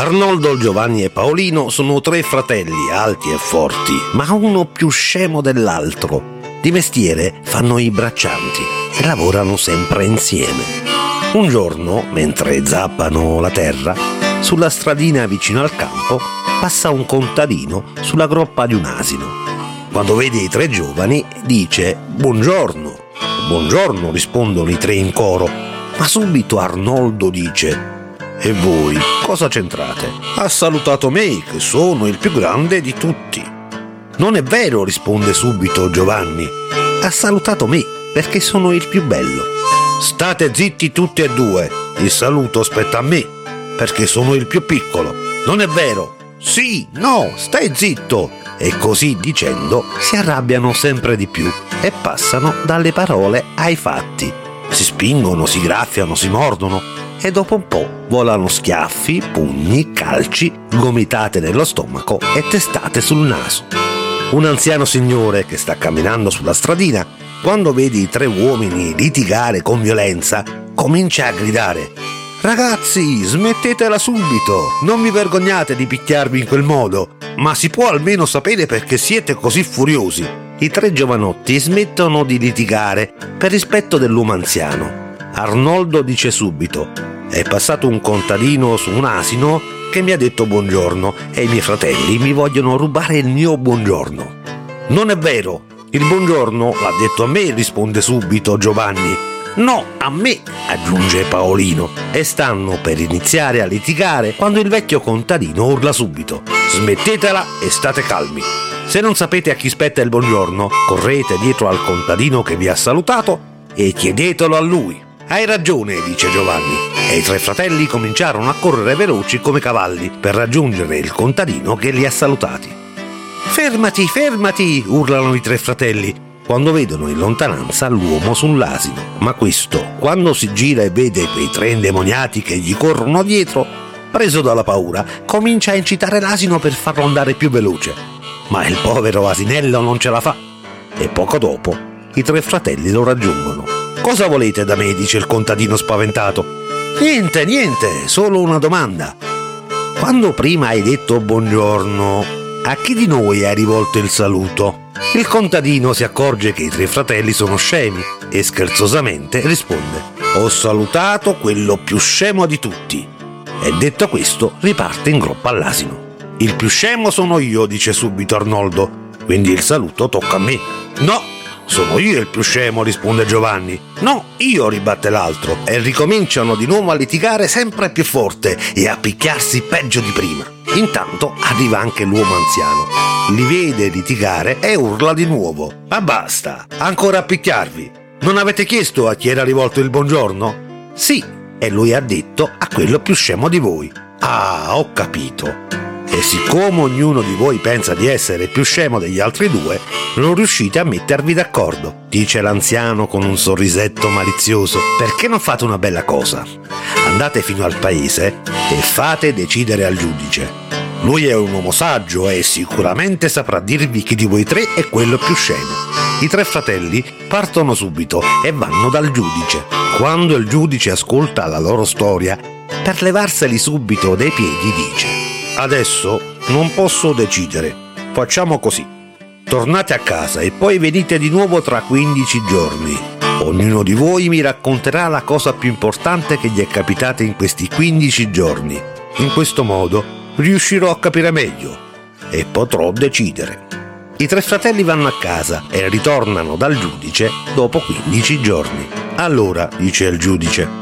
Arnoldo, Giovanni e Paolino sono tre fratelli alti e forti, ma uno più scemo dell'altro. Di mestiere fanno i braccianti e lavorano sempre insieme. Un giorno, mentre zappano la terra, sulla stradina vicino al campo passa un contadino sulla groppa di un asino. Quando vede i tre giovani dice Buongiorno. Buongiorno, rispondono i tre in coro, ma subito Arnoldo dice e voi cosa c'entrate? Ha salutato me, che sono il più grande di tutti. Non è vero, risponde subito Giovanni. Ha salutato me, perché sono il più bello. State zitti tutti e due. Il saluto spetta a me, perché sono il più piccolo. Non è vero? Sì, no, stai zitto. E così dicendo si arrabbiano sempre di più e passano dalle parole ai fatti. Si spingono, si graffiano, si mordono e dopo un po' volano schiaffi, pugni, calci, gomitate nello stomaco e testate sul naso. Un anziano signore che sta camminando sulla stradina, quando vede i tre uomini litigare con violenza, comincia a gridare Ragazzi, smettetela subito! Non vi vergognate di picchiarvi in quel modo, ma si può almeno sapere perché siete così furiosi. I tre giovanotti smettono di litigare per rispetto dell'uomo anziano. Arnoldo dice subito è passato un contadino su un asino che mi ha detto buongiorno e i miei fratelli mi vogliono rubare il mio buongiorno. Non è vero, il buongiorno l'ha detto a me, risponde subito Giovanni. No, a me, aggiunge Paolino, e stanno per iniziare a litigare quando il vecchio contadino urla subito. Smettetela e state calmi. Se non sapete a chi spetta il buongiorno, correte dietro al contadino che vi ha salutato e chiedetelo a lui. Hai ragione, dice Giovanni. E i tre fratelli cominciarono a correre veloci come cavalli per raggiungere il contadino che li ha salutati. Fermati, fermati! urlano i tre fratelli quando vedono in lontananza l'uomo sull'asino. Ma questo, quando si gira e vede quei tre indemoniati che gli corrono dietro, preso dalla paura, comincia a incitare l'asino per farlo andare più veloce. Ma il povero asinello non ce la fa. E poco dopo i tre fratelli lo raggiungono. Cosa volete da me? dice il contadino spaventato. Niente, niente, solo una domanda. Quando prima hai detto buongiorno, a chi di noi hai rivolto il saluto? Il contadino si accorge che i tre fratelli sono scemi e scherzosamente risponde: Ho salutato quello più scemo di tutti. E detto questo, riparte in groppa all'asino. Il più scemo sono io, dice subito Arnoldo, quindi il saluto tocca a me. No, sono io il più scemo, risponde Giovanni. No, io, ribatte l'altro. E ricominciano di nuovo a litigare sempre più forte e a picchiarsi peggio di prima. Intanto arriva anche l'uomo anziano. Li vede litigare e urla di nuovo. Ma basta, ancora a picchiarvi. Non avete chiesto a chi era rivolto il buongiorno? Sì, e lui ha detto a quello più scemo di voi. Ah, ho capito. E siccome ognuno di voi pensa di essere più scemo degli altri due, non riuscite a mettervi d'accordo, dice l'anziano con un sorrisetto malizioso. Perché non fate una bella cosa? Andate fino al paese e fate decidere al giudice. Lui è un uomo saggio e sicuramente saprà dirvi chi di voi tre è quello più scemo. I tre fratelli partono subito e vanno dal giudice. Quando il giudice ascolta la loro storia, per levarseli subito dai piedi dice Adesso non posso decidere. Facciamo così. Tornate a casa e poi venite di nuovo tra 15 giorni. Ognuno di voi mi racconterà la cosa più importante che gli è capitata in questi 15 giorni. In questo modo riuscirò a capire meglio e potrò decidere. I tre fratelli vanno a casa e ritornano dal giudice dopo 15 giorni. Allora, dice il giudice,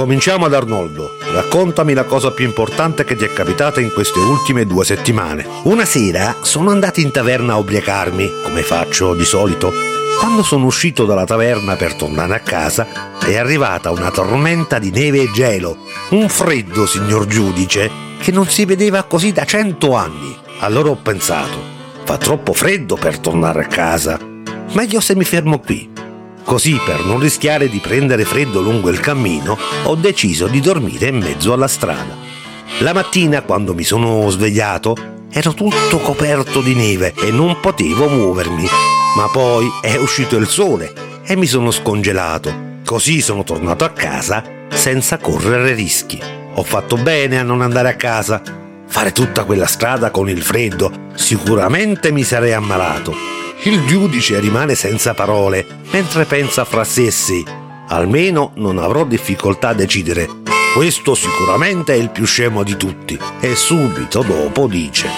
Cominciamo ad Arnoldo. Raccontami la cosa più importante che ti è capitata in queste ultime due settimane. Una sera sono andato in taverna a ubriacarmi, come faccio di solito. Quando sono uscito dalla taverna per tornare a casa, è arrivata una tormenta di neve e gelo. Un freddo, signor giudice, che non si vedeva così da cento anni. Allora ho pensato, fa troppo freddo per tornare a casa. Meglio se mi fermo qui. Così, per non rischiare di prendere freddo lungo il cammino, ho deciso di dormire in mezzo alla strada. La mattina, quando mi sono svegliato, ero tutto coperto di neve e non potevo muovermi. Ma poi è uscito il sole e mi sono scongelato. Così sono tornato a casa senza correre rischi. Ho fatto bene a non andare a casa. Fare tutta quella strada con il freddo, sicuramente mi sarei ammalato. Il giudice rimane senza parole, mentre pensa fra sé e sé. Almeno non avrò difficoltà a decidere. Questo sicuramente è il più scemo di tutti. E subito dopo dice: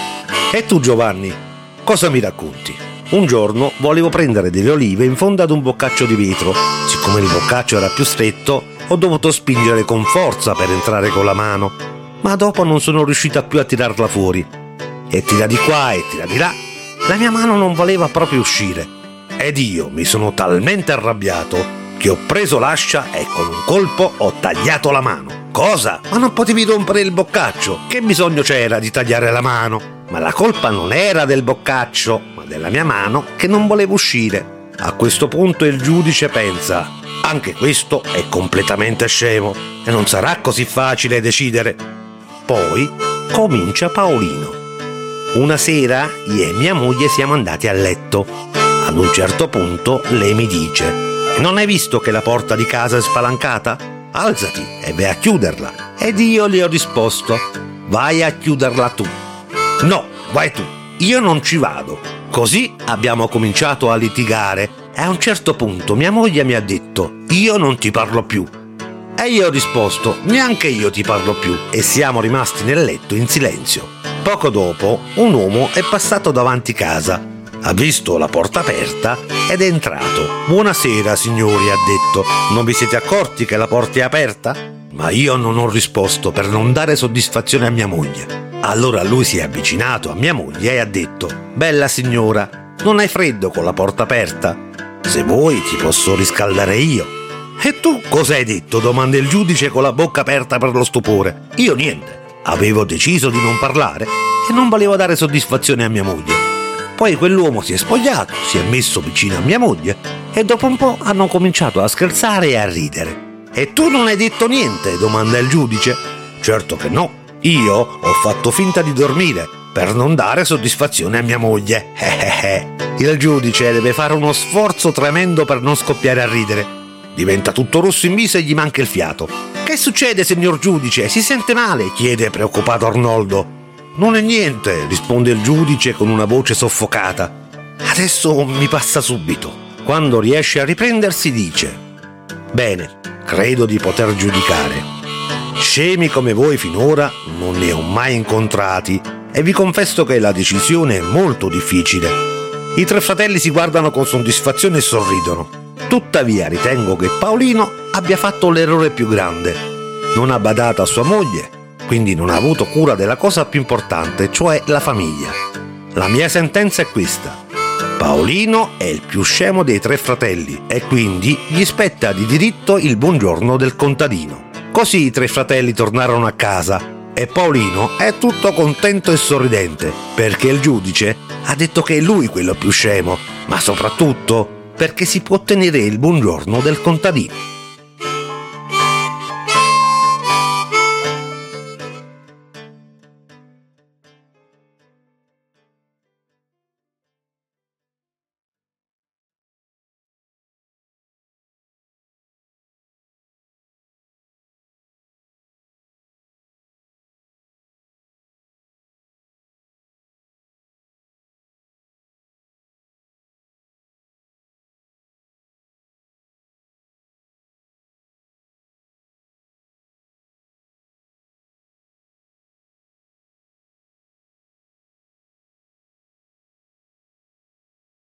E tu, Giovanni, cosa mi racconti? Un giorno volevo prendere delle olive in fondo ad un boccaccio di vetro. Siccome il boccaccio era più stretto, ho dovuto spingere con forza per entrare con la mano, ma dopo non sono riuscita più a tirarla fuori. E tira di qua e tira di là. La mia mano non voleva proprio uscire. Ed io mi sono talmente arrabbiato che ho preso l'ascia e con un colpo ho tagliato la mano. Cosa? Ma non potevi rompere il boccaccio? Che bisogno c'era di tagliare la mano? Ma la colpa non era del boccaccio, ma della mia mano che non voleva uscire. A questo punto il giudice pensa, anche questo è completamente scemo e non sarà così facile decidere. Poi comincia Paolino. Una sera io e mia moglie siamo andati a letto. Ad un certo punto lei mi dice: Non hai visto che la porta di casa è spalancata? Alzati e vai a chiuderla. Ed io le ho risposto: Vai a chiuderla tu. No, vai tu, io non ci vado. Così abbiamo cominciato a litigare e a un certo punto mia moglie mi ha detto io non ti parlo più. E io ho risposto neanche io ti parlo più e siamo rimasti nel letto in silenzio. Poco dopo un uomo è passato davanti casa, ha visto la porta aperta ed è entrato. Buonasera signori, ha detto, non vi siete accorti che la porta è aperta? Ma io non ho risposto per non dare soddisfazione a mia moglie. Allora lui si è avvicinato a mia moglie e ha detto: Bella signora, non hai freddo con la porta aperta? Se vuoi ti posso riscaldare io. E tu cosa hai detto? domanda il giudice con la bocca aperta per lo stupore. Io niente. Avevo deciso di non parlare e non volevo dare soddisfazione a mia moglie. Poi quell'uomo si è spogliato, si è messo vicino a mia moglie e dopo un po' hanno cominciato a scherzare e a ridere. E tu non hai detto niente? domanda il giudice. Certo che no, io ho fatto finta di dormire per non dare soddisfazione a mia moglie. Il giudice deve fare uno sforzo tremendo per non scoppiare a ridere. Diventa tutto rosso in viso e gli manca il fiato. Che succede, signor giudice? Si sente male? chiede preoccupato Arnoldo. Non è niente, risponde il giudice con una voce soffocata. Adesso mi passa subito. Quando riesce a riprendersi dice: Bene, credo di poter giudicare. Scemi come voi finora non ne ho mai incontrati e vi confesso che la decisione è molto difficile. I tre fratelli si guardano con soddisfazione e sorridono. Tuttavia ritengo che Paolino abbia fatto l'errore più grande. Non ha badato a sua moglie, quindi non ha avuto cura della cosa più importante, cioè la famiglia. La mia sentenza è questa. Paolino è il più scemo dei tre fratelli e quindi gli spetta di diritto il buongiorno del contadino. Così i tre fratelli tornarono a casa e Paolino è tutto contento e sorridente perché il giudice ha detto che è lui quello più scemo, ma soprattutto perché si può ottenere il buongiorno del contadino.